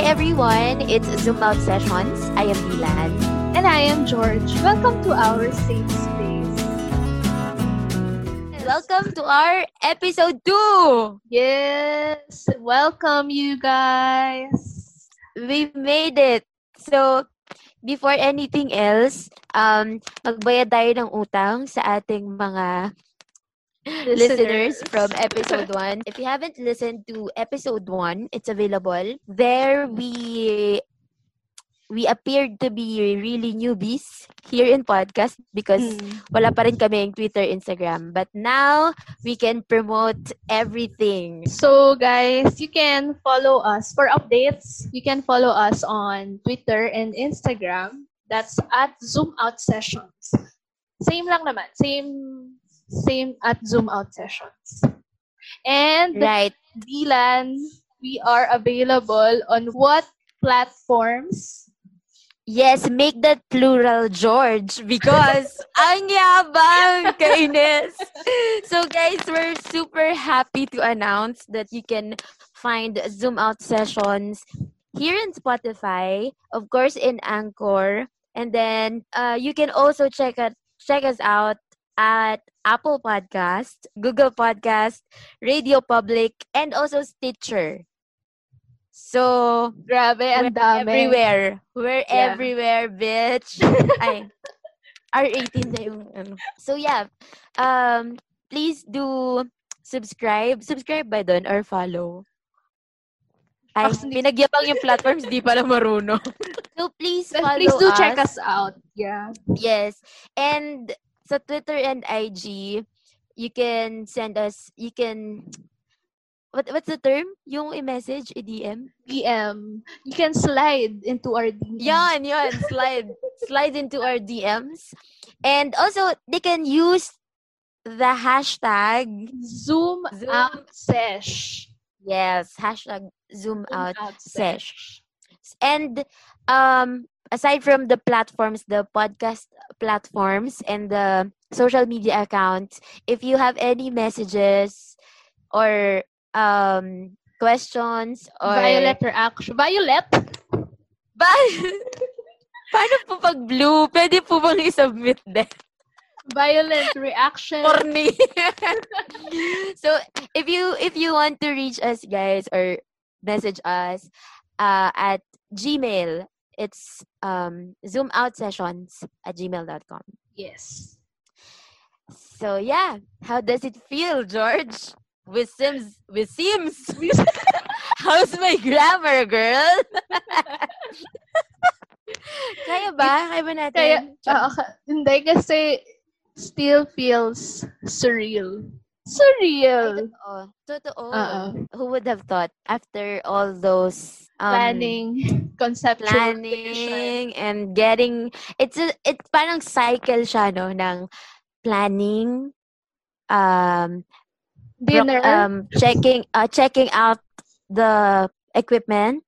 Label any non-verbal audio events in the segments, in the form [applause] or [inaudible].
Hi everyone, it's Zoom Out Sessions. I am Dilan. And I am George. Welcome to our safe space. Welcome to our episode 2! Yes! Welcome, you guys! We made it! So, before anything else, um, magbayad tayo ng utang sa ating mga listeners from episode 1. If you haven't listened to episode 1, it's available. There we we appeared to be really newbies here in podcast because Mm. wala pa rin kaming Twitter, Instagram. But now we can promote everything. So, guys, you can follow us for updates. You can follow us on Twitter and Instagram. That's at Zoom Out Sessions. Same lang naman. Same same at Zoom Out Sessions. And Right. Dilan, we are available on what platforms? Yes, make that plural, George, because [laughs] ang yabang, kainis. So guys, we're super happy to announce that you can find Zoom Out sessions here in Spotify, of course in Anchor, and then uh, you can also check it, check us out at Apple Podcast, Google Podcast, Radio Public, and also Stitcher. So, Grabe, ang dami. everywhere. We're Yeah. everywhere, bitch. [laughs] Ay, R18 na yung ano. So, yeah. Um, please do subscribe. Subscribe ba doon or follow? Ay, Actually- pinagyabang yung platforms, di pala marunong. [laughs] so, please follow Please do check us out. Yeah. Yes. And sa Twitter and IG, you can send us, you can, what what's the term? Yung i-message, i-DM? DM. You can slide into our DM. Yan, yan. Slide. [laughs] slide into our DMs. And also, they can use the hashtag, Zoom, Zoom. out sesh. yes, hashtag zoom Zoom out out sesh. And um, aside from the platforms, the podcast platforms and the social media accounts, if you have any messages or um, questions or Violet reaction. Violet? Ba? [laughs] Paano po pag blue? Pwede po bang i-submit din? Violet reaction. Corny. [laughs] so, if you if you want to reach us guys or message us uh, at Gmail, it's um zoomoutsessions at gmail.com. yes. So yeah, how does it feel, George? With Sims, with Sims. [laughs] How's my grammar, girl? [laughs] Kaya ba? Kaya ba natin? Kaya, ah, ka- hindi kasi still feels surreal. Surreal. Totoo. Totoo. Oo. Who would have thought after all those um, Planning, [laughs] conceptual planning and getting it's a, it's parang cycle siya no ng planning um Dinner. um checking uh, checking out the equipment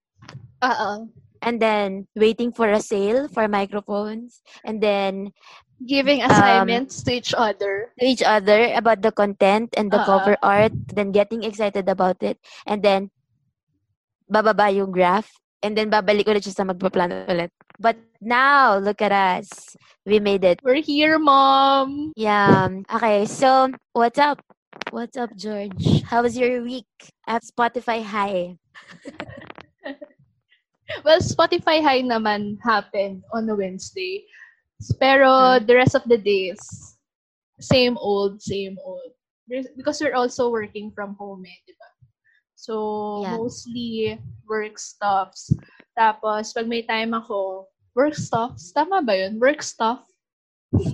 Oo. and then waiting for a sale for microphones and then Giving Um, assignments to each other. to each other about the content and the Oo. cover art, then getting excited about it, and then bababa yung graph, and then babalik ulit siya sa magpaplano ulit. But now, look at us. We made it. We're here, Mom. Yeah. Okay, so what's up? What's up, George? How was your week at Spotify High? [laughs] Well, Spotify High naman happened on a Wednesday. Pero Hmm. the rest of the days, same old, same old. Because we're also working from home eh, di ba? So, Yeah. mostly work stuffs. Tapos, pag may time ako, work stuffs. Tama ba yun? Work stuff?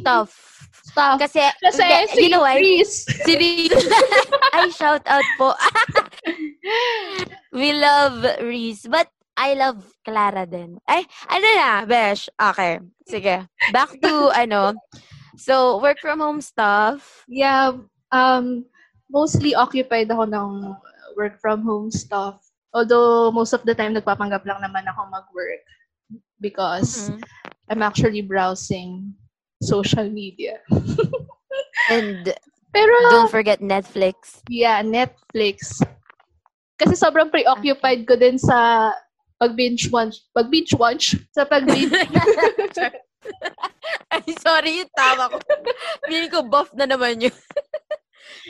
Stuff. Stuff. Kasi, Kasi, si you know why? Si Reese. [laughs] I shout out po. [laughs] We love Reese. But I love Clara din. Ay, ano na, Besh? Okay. Sige. Back to, ano. So, work from home stuff. Yeah, um, mostly occupied ako ng work from home stuff. Although, most of the time, nagpapanggap lang naman ako mag-work. Because Mhm. I'm actually browsing social media. [laughs] And Pero, don't forget Netflix. yeah, Netflix. Kasi sobrang preoccupied ko din sa pag binge watch, pag binge watch, sa pag binge, [laughs] Ay, sorry, yung tawa ko. Feeling ko buff na naman yun. [laughs]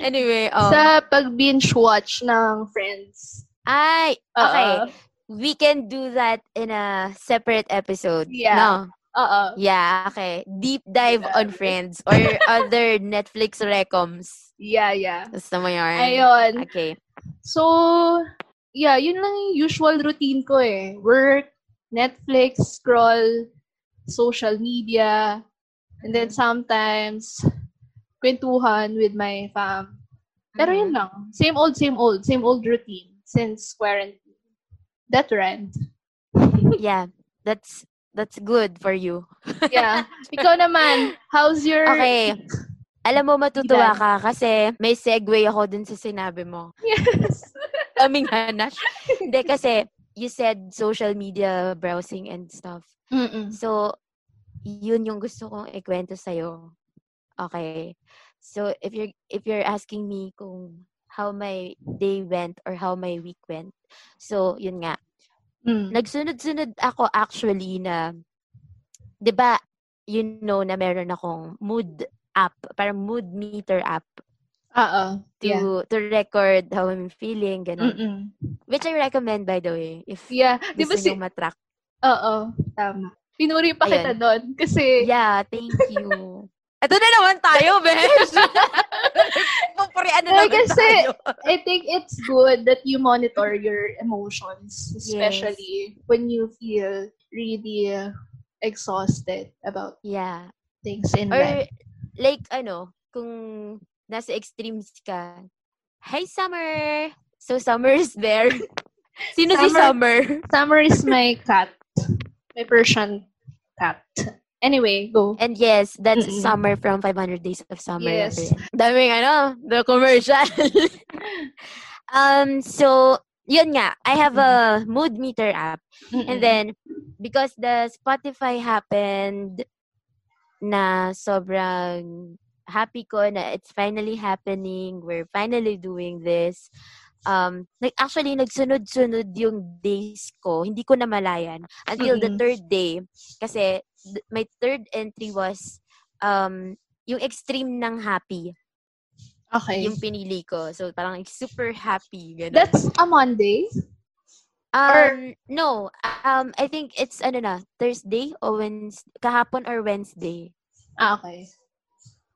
anyway, um, sa pag binge watch ng Friends. ay, okay. Oo. We can do that in a separate episode. Yeah. No? Oo. Yeah, okay. Deep dive Yeah. on Friends or [laughs] other Netflix recoms. Yeah, yeah. Gusto mo yun? Ayun. Okay. So, yeah, yun lang yung usual routine ko eh. Work, Netflix, scroll, social media, and then sometimes kwentuhan with my fam. Pero yun Mhm. lang. Same old, same old, same old routine since quarantine. That rent. [laughs] Yeah, that's that's good for you. [laughs] Yeah. Ikaw naman, how's your... Okay. Alam mo, matutuwa ka kasi may segue ako dun sa sinabi mo. Yes. [laughs] Kaming hanash. Hindi, kasi you said social media browsing and stuff. Mm-mm. So, yun yung gusto kong ikwento sa'yo. Okay. So, if you're, if you're asking me kung how my day went or how my week went, so, yun nga. Mm. Nagsunod-sunod ako actually na, di ba, you know na meron akong mood app, parang mood meter app Oo. to Yeah. to record how I'm feeling, ganun. Mm-mm. Which I recommend, by the way, if Yeah. Di ba gusto si... nyo matrack. Oo. Tama. Pinuri pa kita Ayun. doon. Kasi... Yeah, thank you. Ito na naman tayo, [laughs] besh! [laughs] Pupurian na naman kasi- tayo. I think it's good that you monitor your emotions, especially when you feel really uh, exhausted about Yeah. things in Or, life. like, ano, kung nasa extremes ka, Hi, Summer! So, Summer is there. [laughs] Sino si Summer- Summer? Summer is my cat. My Persian cat. Anyway, go. And yes, that's Mm-mm. Summer from 500 Days of Summer. Yes. Daming ano, the commercial. [laughs] um, so, yun nga, I have a mood meter app. And then, because the Spotify happened na sobrang happy ko na it's finally happening, we're finally doing this. Um, like actually, nagsunod-sunod yung days ko. Hindi ko namalayan until the Mm-mm. third day. Kasi th- my third entry was um, yung extreme ng happy. okay. Yung pinili ko. So, parang super happy. Ganun. That's a Monday? Um, no. Um, I think it's, ano na, Thursday o Wednesday, kahapon or Wednesday. Ah, okay.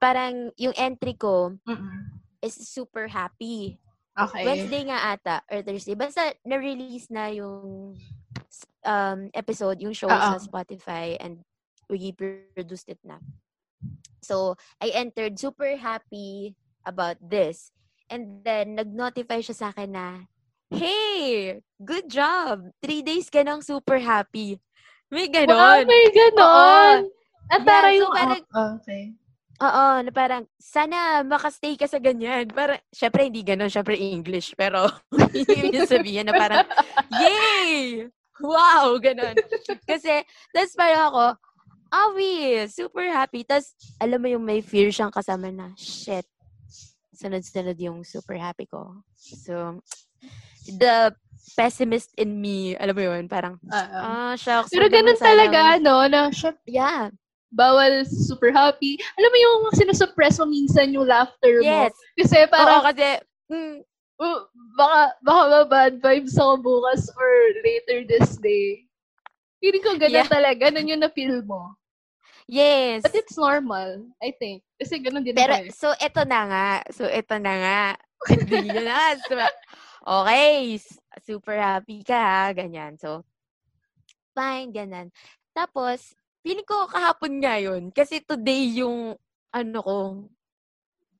Parang yung entry ko Mm-mm. is super happy. Okay. Wednesday nga ata, or Thursday. Basta na-release na yung um, episode, yung show sa. Spotify and we produced it na. So, I entered super happy about this. And then, nag-notify siya sa akin na, Hey! Good job! Three days ka nang super happy. May Wow, ganon. may ganon. At Yeah, para so yung... parang- ah, okay. Oo, na parang, sana makastay ka sa ganyan. Para, syempre, hindi ganun, syempre English. Pero, [laughs] yung [laughs] sabihin na parang, yay! Wow! Ganun. Kasi, that's parang ako, awi, super happy. Tapos, alam mo yung may fear siyang kasama na, shit, sunod-sunod yung super happy ko. So, the pessimist in me, alam mo yun, parang, Ah, ah. ah, shucks. Pero ganun talaga, no? Na, shit, Yeah. Bawal super happy. Alam mo yung sinusuppress mo minsan yung laughter mo. Yes. Kasi Oo, parang, kasi, mm, uh, baka, baka ma-bad vibes ako bukas or later this day. Feeling ko ganun Yeah. talaga. Ganun yung na-feel mo. yes. But it's normal, I think. Kasi ganun din Pero, ako eh. so, eto na nga. So, eto na nga. [laughs] Hindi na. Okay. Super happy ka, ha? Ganyan. So, fine, ganyan. Tapos, feeling ko kahapon nga yun. Kasi today yung, ano ko,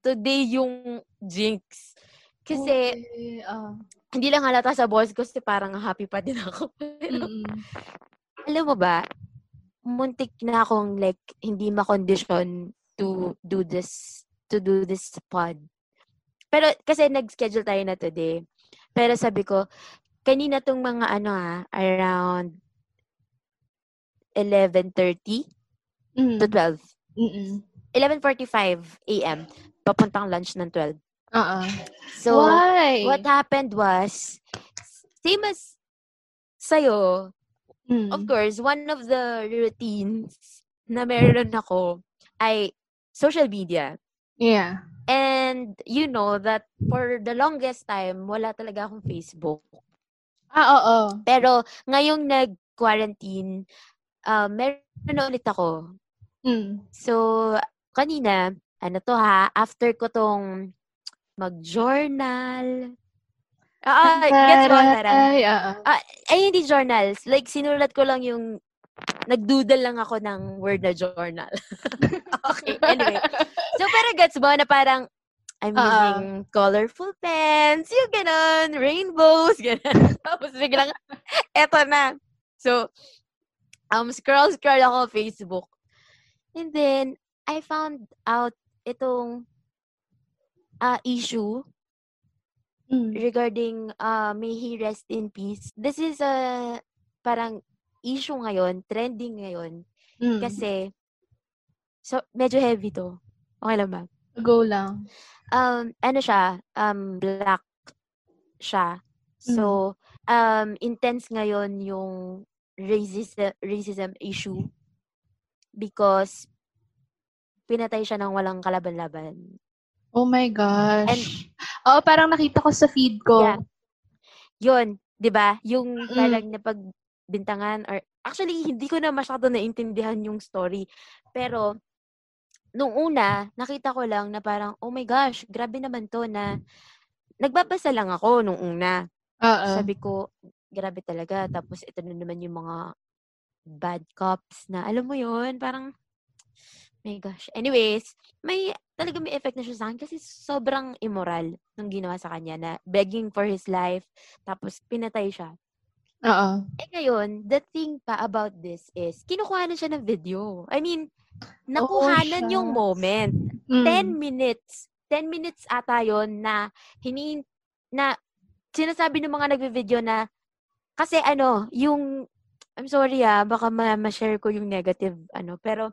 today yung jinx. Kasi, Okay, ah. hindi lang halata sa boss ko kasi parang happy pa din ako. [laughs] Mm-mm. alam mo ba, muntik na akong like, hindi makondisyon to do this, to do this pod. Pero, kasi nag-schedule tayo na today. Pero sabi ko, kanina tong mga ano ah, around 11.30 Mm. to 12. Mm-mm. 11.45 a.m. Papuntang lunch ng 12. Ah, ah. So, Why? what happened was, same as sa'yo, Mm. of course, one of the routines na meron ako ay social media. Yeah. And you know that for the longest time, wala talaga akong Facebook. Ah, oo. Pero ngayong nag-quarantine, um, meron na ulit ako. Mm. So, kanina, ano to ha, after ko tong mag-journal. Ah, gets mo, Tara? Ay, oo. Ay, hindi journals. Like, sinulat ko lang yung, nagdoodle lang ako ng word na journal. [laughs] okay, anyway. So, pero gets mo na parang, I'm Oo. using colorful pens, yung ganon, rainbows, [laughs] ganon. Tapos biglang, eto na. So, um, scroll-scroll ako Facebook. And then, I found out itong uh, issue Mm. regarding uh, may he rest in peace. This is a parang issue ngayon, trending ngayon. Mm. Kasi, so, medyo heavy to. Okay lang ba? Go lang. Um, ano siya, um, black siya. So, um, intense ngayon yung racism, racism issue because pinatay siya ng walang kalaban-laban. Oh my gosh. Oo, parang nakita ko sa feed ko. Yeah. Yun, 'di ba? Yung Mm. parang napagbintangan or actually hindi ko na masyado naintindihan yung story. Pero nung una, nakita ko lang na parang oh my gosh, grabe naman 'to na nagbabasa lang ako nung una. Oo. Sabi ko, grabe talaga. Tapos ito na naman yung mga bad cops na alam mo yun, parang my gosh. Anyways, may talaga may effect na siya sa akin kasi sobrang immoral nung ginawa sa kanya na begging for his life tapos pinatay siya. Oo. Eh ngayon, the thing pa about this is kinukuhanan siya ng video. I mean, nakuhanan yung shucks. moment. Mm. 10 minutes. 10 minutes ata yon na hinin na sinasabi ng mga nagvi-video na kasi ano, yung I'm sorry ah, baka ma- ma-share ko yung negative ano, pero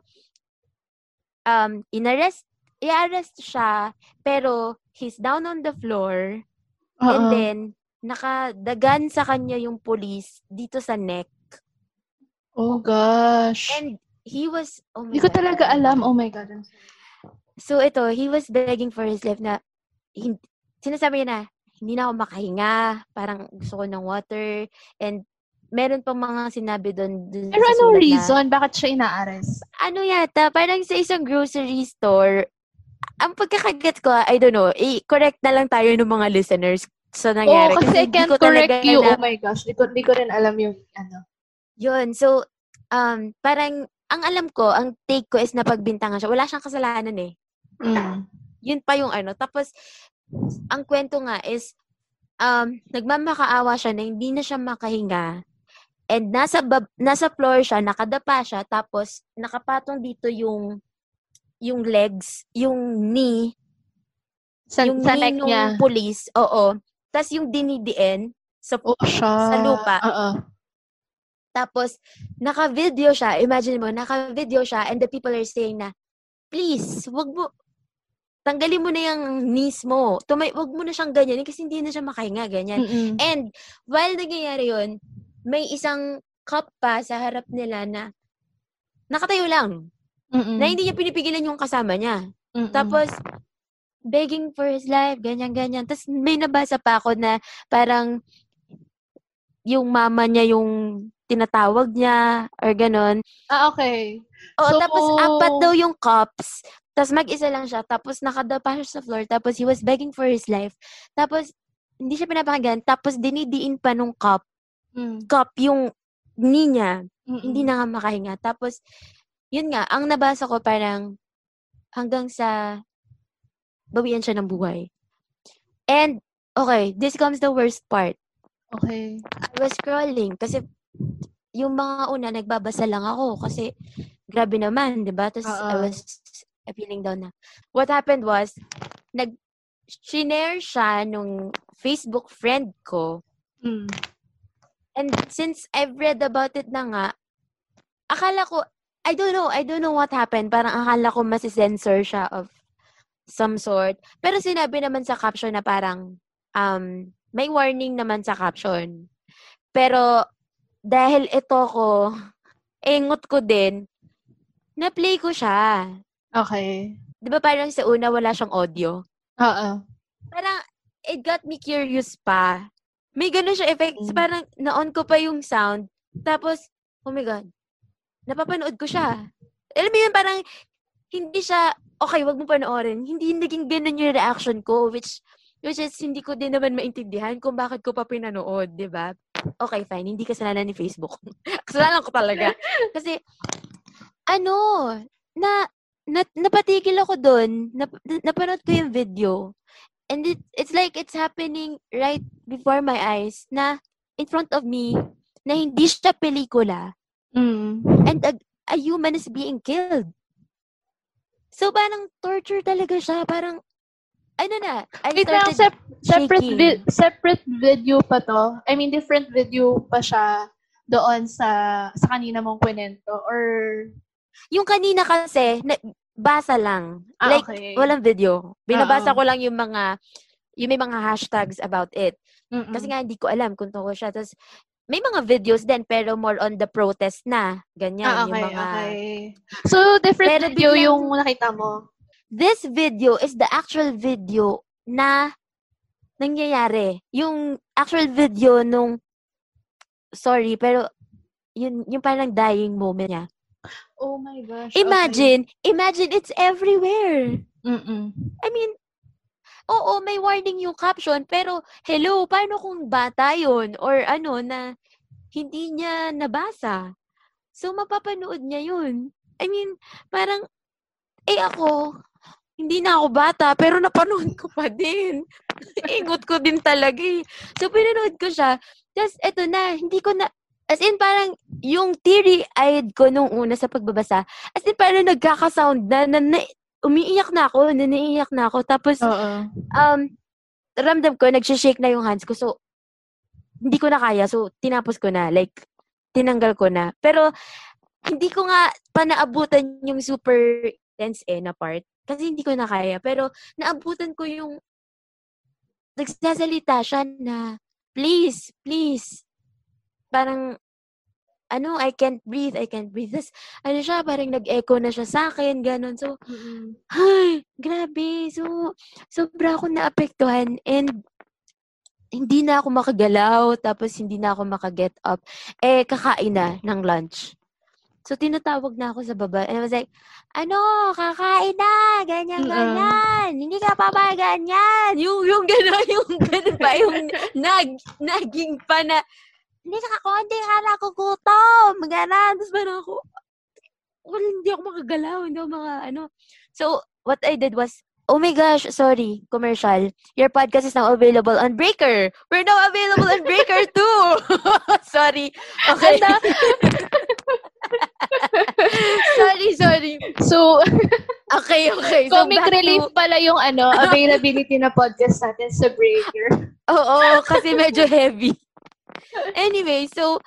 um inarrest i-arrest siya pero he's down on the floor and Oo. then nakadagan sa kanya yung police dito sa neck Oh gosh. and he was oh my Hindi ko God. talaga alam. Oh my God. I'm sorry. So ito, he was begging for his life na hin- sinasabi niya na hindi na ako makahinga, parang gusto ko ng water and meron pa mga sinabi doon dun Pero sa anong sulat na- reason? Bakit siya ina-arrest? ano yata, parang sa isang grocery store, ang pagkakaget ko, I don't know, i-correct na lang tayo ng mga listeners sa nangyari. Oo, kasi I hindi can't correct you. alam. Oh my gosh. Di ko, di ko rin alam yung ano. Yun, so, um, parang, ang alam ko, ang take ko is napagbintangan siya. Wala siyang kasalanan eh. Mm. Yun pa yung ano. Tapos, ang kwento nga is, um, nagmamakaawa siya na hindi na siya makahinga. And nasa, bab- nasa floor siya, nakadapa siya, tapos nakapatong dito yung yung legs, yung knee, Sa, yung sa knee nung niya. police, oo. Tapos yung dinidiin, sa, Oh, siya. sa lupa. Oo. tapos naka-video siya, imagine mo, naka-video siya, and the people are saying na, please, wag mo, tanggalin mo na yung knees mo. Tumay, wag mo na siyang ganyan kasi hindi na siya makahinga, ganyan. Mm-mm. And while nangyayari yun, may isang cop pa sa harap nila na nakatayo lang. Mm-mm. Na hindi niya pinipigilan yung kasama niya. Mm-mm. Tapos, begging for his life, ganyan-ganyan. Tapos may nabasa pa ako na parang yung mama niya yung tinatawag niya or ganon. Ah, okay. Oo, So- tapos apat daw yung cops. Tapos mag-isa lang siya. Tapos nakadapa siya sa floor. Tapos he was begging for his life. Tapos hindi siya pinapakinggan. Tapos dinidiin pa nung cop. Mm. Cop yung knee niya. Mm-mm. Hindi na nga makahinga. Tapos, yun nga, ang nabasa ko parang hanggang sa bawian siya ng buhay. And, okay, this comes the worst part. Okay. I was scrolling kasi yung mga una, nagbabasa lang ako kasi grabe naman, di ba? Tapos I Oo. was feeling down na. What happened was, nag shinare siya nung Facebook friend ko. Mm. And since I've read about it na nga, akala ko, I don't know, I don't know what happened. Parang akala ko masisensor siya of some sort. Pero sinabi naman sa caption na parang, um, may warning naman sa caption. Pero, dahil ito ko, [laughs] engot ko din, na-play ko siya. Okay. Di ba parang sa una wala siyang audio? Oo. Parang, it got me curious pa. May ganun siya effects. Mm. Parang, na-on ko pa yung sound. Tapos, oh my God, napapanood ko siya. Alam mo yun, parang, hindi siya, okay, wag mo panoorin. Hindi naging ganun yung reaction ko, which, which is, hindi ko din naman maintindihan kung bakit ko pa pinanood, di ba? Okay, fine. Hindi kasalanan ni Facebook. [laughs] kasalanan ko talaga. [laughs] Kasi, ano, na, na napatigil ako doon. Nap, napanood ko yung video. And it, it's like it's happening right before my eyes na in front of me na hindi siya pelikula Mm. and a, a human is being killed. So, parang torture talaga siya. Parang, ano na, I Wait lang, started sep- separate, vi- separate video pa to? I mean, different video pa siya doon sa sa kanina mong kwento? Or, Yung kanina kasi, na, basa lang. ah, like, okay. walang video. Binabasa Oo. ko lang yung mga, yung may mga hashtags about it. Mm-mm. Kasi nga, hindi ko alam kung tungkol siya. Tapos, may mga videos din, pero more on the protest na. Ganyan. ah, okay, yung mga, okay. So, different Pero video biglang- yung nakita mo? This video is the actual video na nangyayari. Yung actual video nung, sorry, pero, yun, yung parang dying moment niya. Oh my gosh. Imagine, imagine it's everywhere. Okay. Mm-mm. I mean, oo, may warning yung caption, pero hello, paano kung bata yun? Or ano, na hindi niya nabasa? So, mapapanood niya yun. I mean, parang, eh ako, hindi na ako bata, pero napanood ko pa din. [laughs] Ingot ko din talaga eh. So, pinanood ko siya. Tapos, eto na, hindi ko na, as in, parang, yung teary-eyed ko nung una sa pagbabasa, as in, parang nagkakasound na, na, na umiiyak na ako, na naiiyak na ako. Tapos, um, ramdam ko, nagsishake na yung hands ko. So, hindi ko na kaya. So, tinapos ko na. Like, tinanggal ko na. Pero, hindi ko nga pa naabutan yung super intense eh na part. Kasi hindi ko na kaya. Pero, naabutan ko yung nagsasalita siya na, please, please. Parang, ano, I can't breathe, I can't breathe. Tapos, ano siya, parang nag-echo na siya sa akin, ganon. So, Mm-mm. ay, grabe. So, sobra ako naapektuhan and hindi na ako makagalaw, tapos hindi na ako makaget up. Eh, kakain na ng lunch. So, tinatawag na ako sa baba. And I was like, ano, kakain na, ganyan, Mm-mm. ganyan. Hindi ka pa ba ganyan? Yung, yung gano'n, [laughs] yung gano'n pa, yung [laughs] nag, naging pa na, hindi ka konti ka na kukutom, gano'n. Tapos parang ako, well, hindi ako makagalaw, hindi ako maka, ano. So, what I did was, oh my gosh, sorry, commercial. Your podcast is now available on Breaker. We're now available on Breaker [laughs] too. [laughs] sorry. Okay. [laughs] Sorry, sorry. So, Okay, okay. So, comic back to- relief pala yung ano, availability na podcast natin sa Breaker. Oo, kasi medyo heavy. Anyway, so,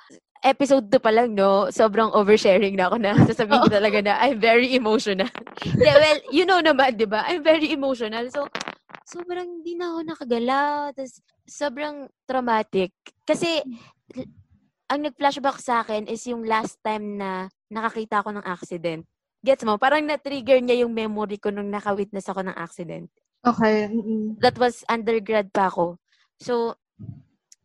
episode 2 pa lang, no? Sobrang oversharing na ako na [laughs] sasabihin ko talaga na I'm very emotional. [laughs] yeah, well, you know naman, di ba? I'm very emotional. So, sobrang hindi na ako nakagalaw. Tapos, sobrang traumatic. Kasi, ang nag-flashback sa akin is yung last time na nakakita ako ng accident. Gets mo? Parang na-trigger niya yung memory ko nung nakawitness ako ng accident Okay. mm that was undergrad pa ako. So,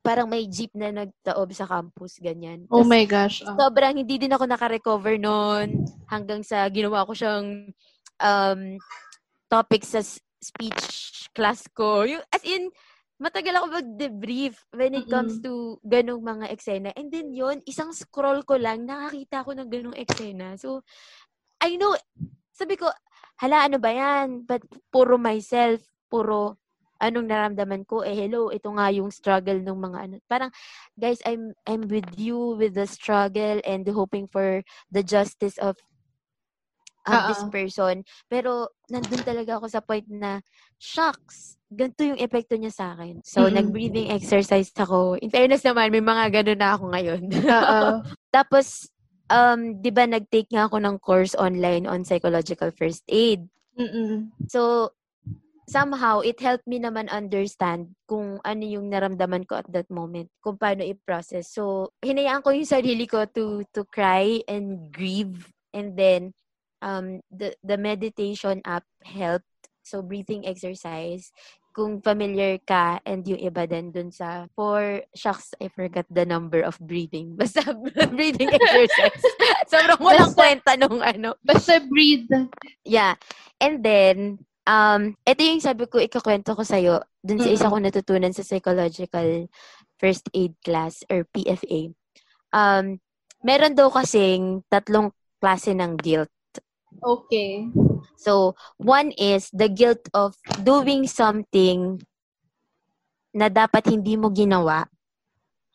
parang may jeep na nagtaob sa campus, ganyan. Oh Tas my gosh. Oh. Sobrang hindi din ako nakarecover noon hanggang sa ginawa ko siyang um, topic sa speech class ko. Yung, as in, matagal ako mag-debrief when it comes to ganong mga eksena. And then yun, isang scroll ko lang, nakakita ko ng ganong eksena. So, I know, sabi ko, hala, ano ba yan? But puro myself, puro anong naramdaman ko, eh hello, ito nga yung struggle ng mga ano. Parang, guys, I'm I'm with you with the struggle and hoping for the justice of of this Oo. person. Pero, nandun talaga ako sa point na, shocks, ganito yung epekto niya sa akin. So, Mm-mm. nag-breathing exercise ako. In fairness naman, may mga ganun na ako ngayon. Oo. [laughs] Tapos, um, di ba nag-take nga ako ng course online on psychological first aid. Mm-mm. So, somehow, it helped me naman understand kung ano yung naramdaman ko at that moment, kung paano i-process. So, hinayaan ko yung sarili ko to to cry and grieve. And then, um, the, the meditation app helped. So, breathing exercise. Kung familiar ka and yung iba din dun sa for shucks, I forgot the number of breathing. [laughs] Basta breathing exercise. [laughs] Sobrang walang Basta- kwenta nung ano. Basta breathe. Yeah. And then, um, ito yung sabi ko, ikakwento ko sa'yo, dun sa isa ko natutunan sa psychological first aid class or PFA. Um, meron daw kasing tatlong klase ng guilt. Okay. So, one is the guilt of doing something na dapat hindi mo ginawa.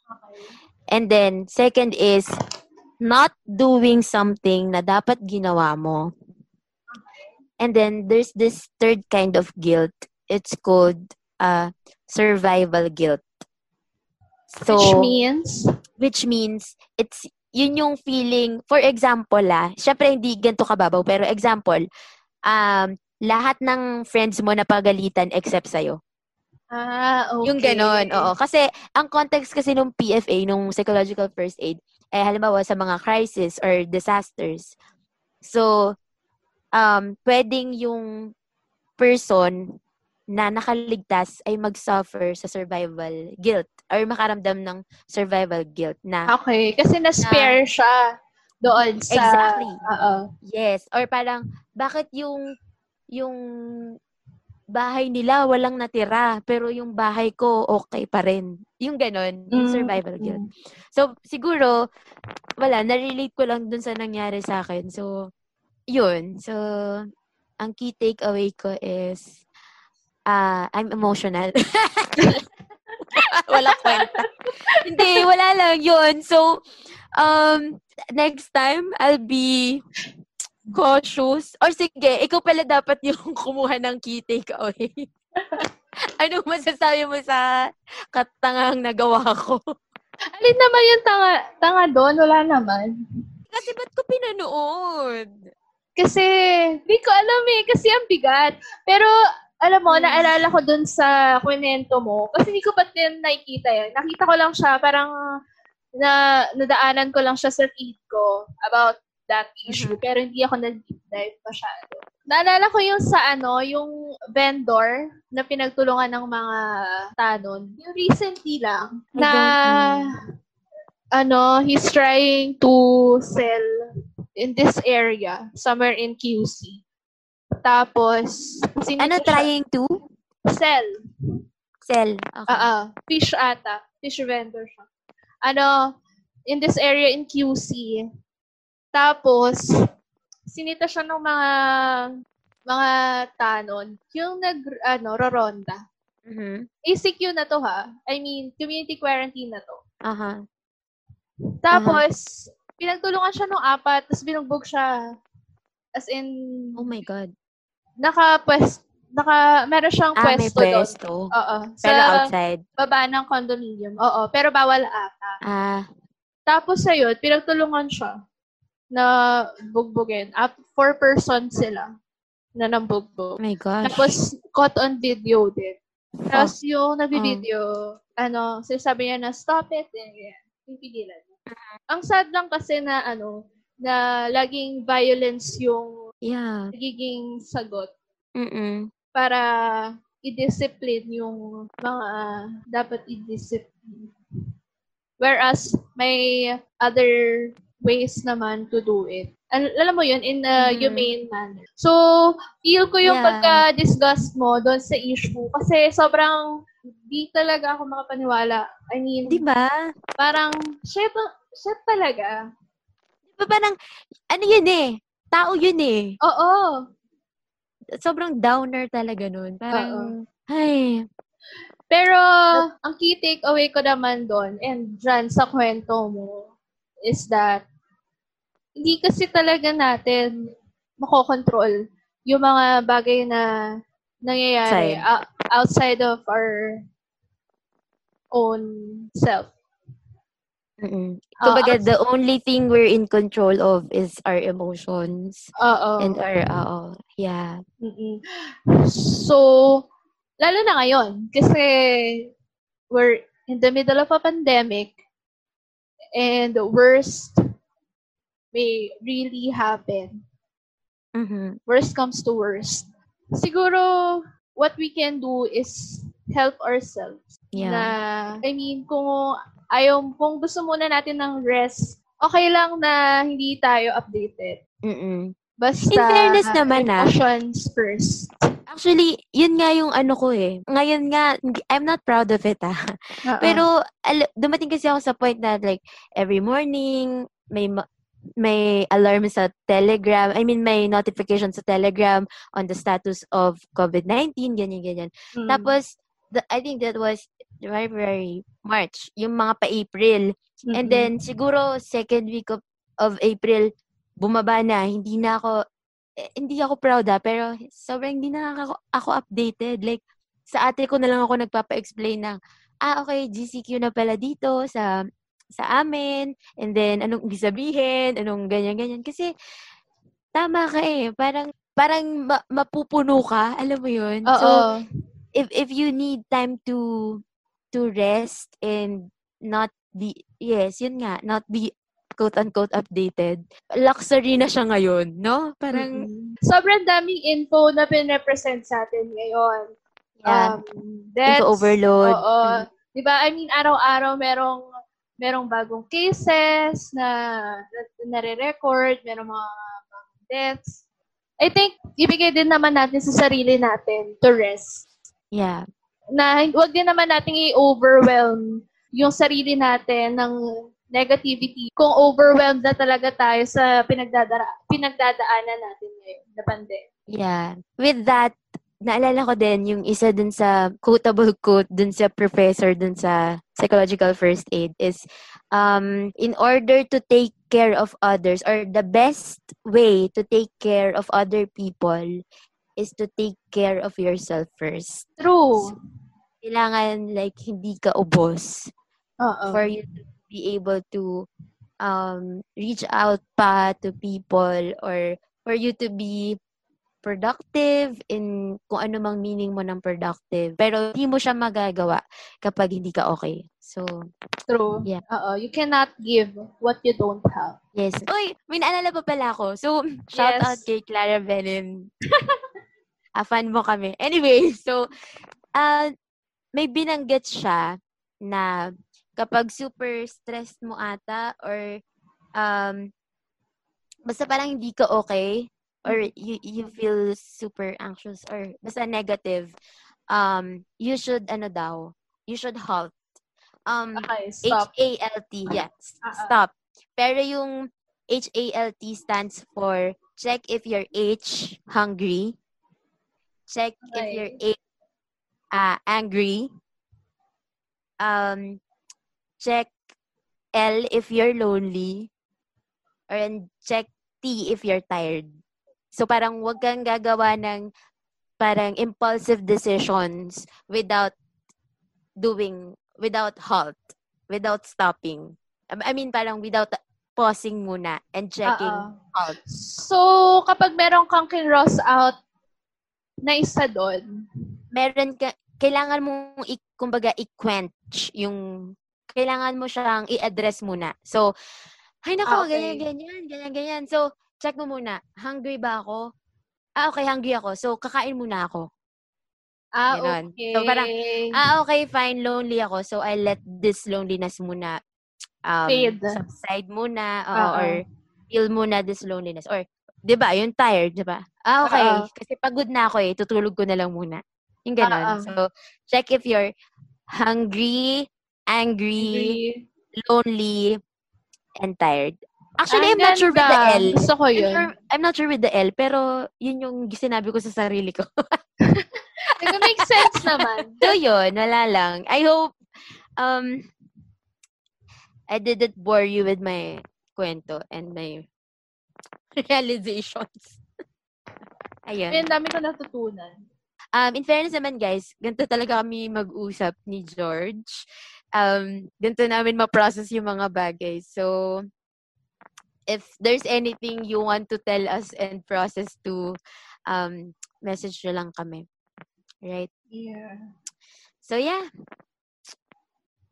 Okay. And then, second is not doing something na dapat ginawa mo. And then, there's this third kind of guilt. It's called uh, survival guilt. So, Which means, which means, it's, yun yung feeling, for example ah, syempre hindi ganito kababaw, pero example, um, lahat ng friends mo na pagalitan except sa'yo. ah, okay. Yung ganon, oo. Kasi, ang context kasi nung PFA, nung psychological first aid, ay halimbawa sa mga crisis or disasters. So, um, pwedeng yung person na nakaligtas ay mag-suffer sa survival guilt or makaramdam ng survival guilt na Okay. Kasi na-spare siya doon sa... Exactly. Oo. Yes. Or parang, bakit yung, yung bahay nila walang natira, pero yung bahay ko okay pa rin. Yung ganon, yung Mm, survival guilt. So, siguro, wala, na-relate ko lang dun sa nangyari sa akin. So, yun. So, ang key takeaway ko is, ah I'm emotional. [laughs] wala kwenta. Hindi, wala lang yun. So, um, next time, I'll be cautious. Or sige, ikaw pala dapat yung [laughs] kumuha ng key takeaway. [laughs] Anong masasabi mo sa katangang nagawa ko? Alin naman yung tanga, tanga doon? Wala naman. Kasi ba't ko pinanood? Kasi, di ko alam eh. Kasi ang bigat. Pero, alam mo, naalala ko dun sa kwento mo. Kasi hindi ko pa din nakikita yan. Nakita ko lang siya, parang na nadaanan ko lang siya sa feed ko about that issue. Pero hindi ako nag-deep dive masyado. Naalala ko yung sa ano, yung vendor na pinagtulungan ng mga tanon. Yung recently lang, na ano, he's trying to sell in this area, somewhere in QC. Tapos, Ano siya- trying to? Sell. Sell. Okay. Ah, ah. Fish ata. Fish vendor siya. Ano, in this area in QC. Tapos, sinita siya ng mga mga tanon. Yung nag, ano, roronda. Mhm. ACQ na to ha. I mean, community quarantine na to. Aha. Tapos, pinagtulungan siya ng apat, tapos binugbog siya. As in, Oh my God. naka-pwes, naka, meron siyang Ah, may pwesto doon. pwesto. Oo. Sa Pero outside. baba ng condominium. Oo, pero bawal ata. Ah, Tapos ayun, pinagtulungan siya na bugbugin. At four persons sila na oh nambugbog. my gosh. Tapos, caught on video din. Tapos Oh. yung nagbi-video, ano, sinasabi niya na, stop it, and yan, pipigilan. Ang sad lang kasi na, ano, na laging violence yung Yeah. nagiging sagot Mm-mm. para i-discipline yung mga dapat i-discipline. Whereas, may other ways naman to do it. Al- alam mo yun, in a Mhm. humane manner. So, feel ko yung Yeah. pagka-disgust mo doon sa issue kasi sobrang di talaga ako makapaniwala. I mean, Di ba? parang, shit, shit talaga. Di ba parang, ano yun eh? Tao yun eh. Oo. Sobrang downer talaga nun. Parang, ay, Pero, ang key takeaway ko naman doon, and dyan sa kwento mo, is that, hindi kasi talaga natin makokontrol yung mga bagay na nangyayari Outside. Ou- outside of our own self. Mm. Ah, Kumbaga, as- the only thing we're in control of is our emotions. Oo. And our, oo, yeah. Mm-mm. So, lalo na ngayon, kasi we're in the middle of a pandemic and the worst may really happen. Mhm. Worst comes to worst. Siguro, what we can do is help ourselves. Yeah. Na, I mean, kung ayaw, kung gusto muna natin ng rest, okay lang na hindi tayo updated. Mm-mm. Basta, In fairness naman, ah. emotions first. Actually, yun nga yung ano ko eh. Ngayon nga, I'm not proud of it ah. Oo. Pero al- dumating kasi ako sa point na like every morning may ma- may alarm sa Telegram. I mean, may notification sa Telegram on the status of COVID-19, ganyan, ganyan. Mm. Tapos, the, I think that was February, March, yung mga pa-April. And Mm-mm. then, siguro, second week of, of April, bumaba na. Hindi na ako, eh, hindi ako proud ah, pero sobrang hindi na ako, ako updated. Like, sa ate ko na lang ako nagpapa-explain ng, ah, okay, GCQ na pala dito sa sa amin. And then, anong ibig sabihin, anong ganyan-ganyan. Kasi, tama ka eh. Parang, parang ma- mapupuno ka. Alam mo yun? Oo. So, if if you need time to to rest and not be yes yun nga not be quote unquote updated luxury na siya ngayon no parang Mm-mm. sobrang daming info na pinrepresent sa atin ngayon. yeah, Um, that's, info overload Oo. Mm. 'Di ba? I mean, araw-araw merong merong bagong cases na, na nare-record, merong mga bagong deaths. I think ibigay din naman natin sa sarili natin to rest. yeah Na wag din naman nating i-overwhelm yung sarili natin ng negativity kung overwhelmed na talaga tayo sa pinagdadara pinagdadaanan natin ngayon na pandemic. yeah with that naalala ko din yung isa dun sa quotable quote dun sa professor dun sa psychological first aid is um in order to take care of others or the best way to take care of other people is to take care of yourself first True. kailangan like hindi ka ubos Oo. for you to be able to um reach out pa to people or for you to be productive in kung ano mang meaning mo ng productive pero hindi mo siya magagawa kapag hindi ka okay so True. Yeah. Oo. You cannot give what you don't have. yes oy may naalala pa pala ako so shout Yes. out kay Clara Benin a [laughs] fan mo kami anyway so uh, may binanggit siya na kapag super stressed mo ata or um basta parang hindi ka okay or you you feel super anxious or basta negative um you should ano daw you should halt. Um Okay, stop. H A L T yes Ah, ah. stop. Pero yung H A L T stands for check if you're H hungry check if you're A uh, angry um check L if you're lonely or and check T if you're tired so parang wag kang gagawa ng parang impulsive decisions without doing without halt without stopping I mean parang without pausing muna and checking Oo. halt So, kapag meron kang kinross out na isa doon, meron ka, kailangan mong, i, kumbaga, i-quench yung, kailangan mo siyang i-address muna. So, ay nako, Ah, okay. ganyan, ganyan, ganyan, ganyan. So, check mo muna, hungry ba ako? Ah, okay, hungry ako. So, kakain muna ako. ah, Ganon. okay. So, parang, Ah, okay, fine, lonely ako. So, I let this loneliness muna um, Fade. subside muna oo, Oo. or feel muna this loneliness. Or, di ba, yung tired, di ba? Ah, okay. Oo. Kasi pagod na ako eh, tutulog ko na lang muna. Yung ganon. So, check if you're hungry, angry, Agree. lonely, and tired. Actually, I'm not sure with the. L. Gusto ko I'm, yun. sure, I'm not sure with the L, pero yun yung sinabi ko sa sarili ko. [laughs] Nag-make sense naman. [laughs] So, yun, wala lang. I hope, um, I didn't bore you with my kwento and my [laughs] realizations. Ayun. Ang dami ko natutunan. Um, in fairness naman, guys, ganito talaga kami mag-usap ni George. um, ganito namin ma-process yung mga bagay. So, if there's anything you want to tell us and process to, um, message nyo lang kami. Right? Yeah. So, yeah.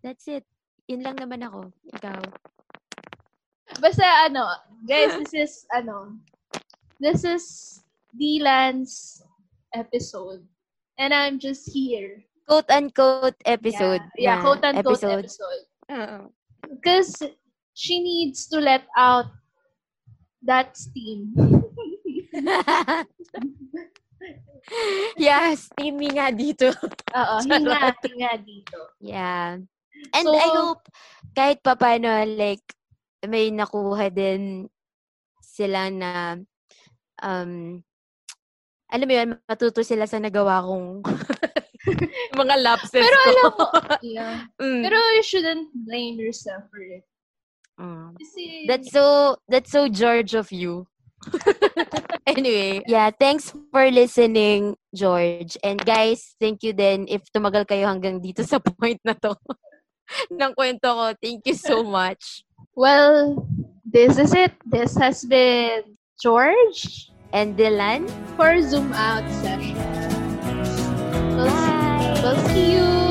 That's it. Yun lang naman ako. Ikaw. Basta ano, guys, this is [laughs] ano, this is Dylan's episode. And I'm just here. Quote-unquote episode. Yeah, yeah na quote-unquote episode. Oo. Because she needs to let out that steam. [laughs] yeah, steamy nga dito. Oo, [laughs] hinga, hinga dito. Yeah. And So- I hope kahit papano like may nakuha din sila na um alam mo yun, matuto sila sa nagawa kong [laughs] mga lapses Pero ko. alam mo, yeah. Mm, Pero you shouldn't blame yourself for it. Mm. Kasi, That's so that's so George of you. [laughs] anyway, yeah, thanks for listening, George. And guys, thank you then if tumagal kayo hanggang dito sa [laughs] point na to ng kwento ko. Thank you so much. well, this is it. This has been George And Dylan, for Zoom Out session. We'll, bye! we'll see you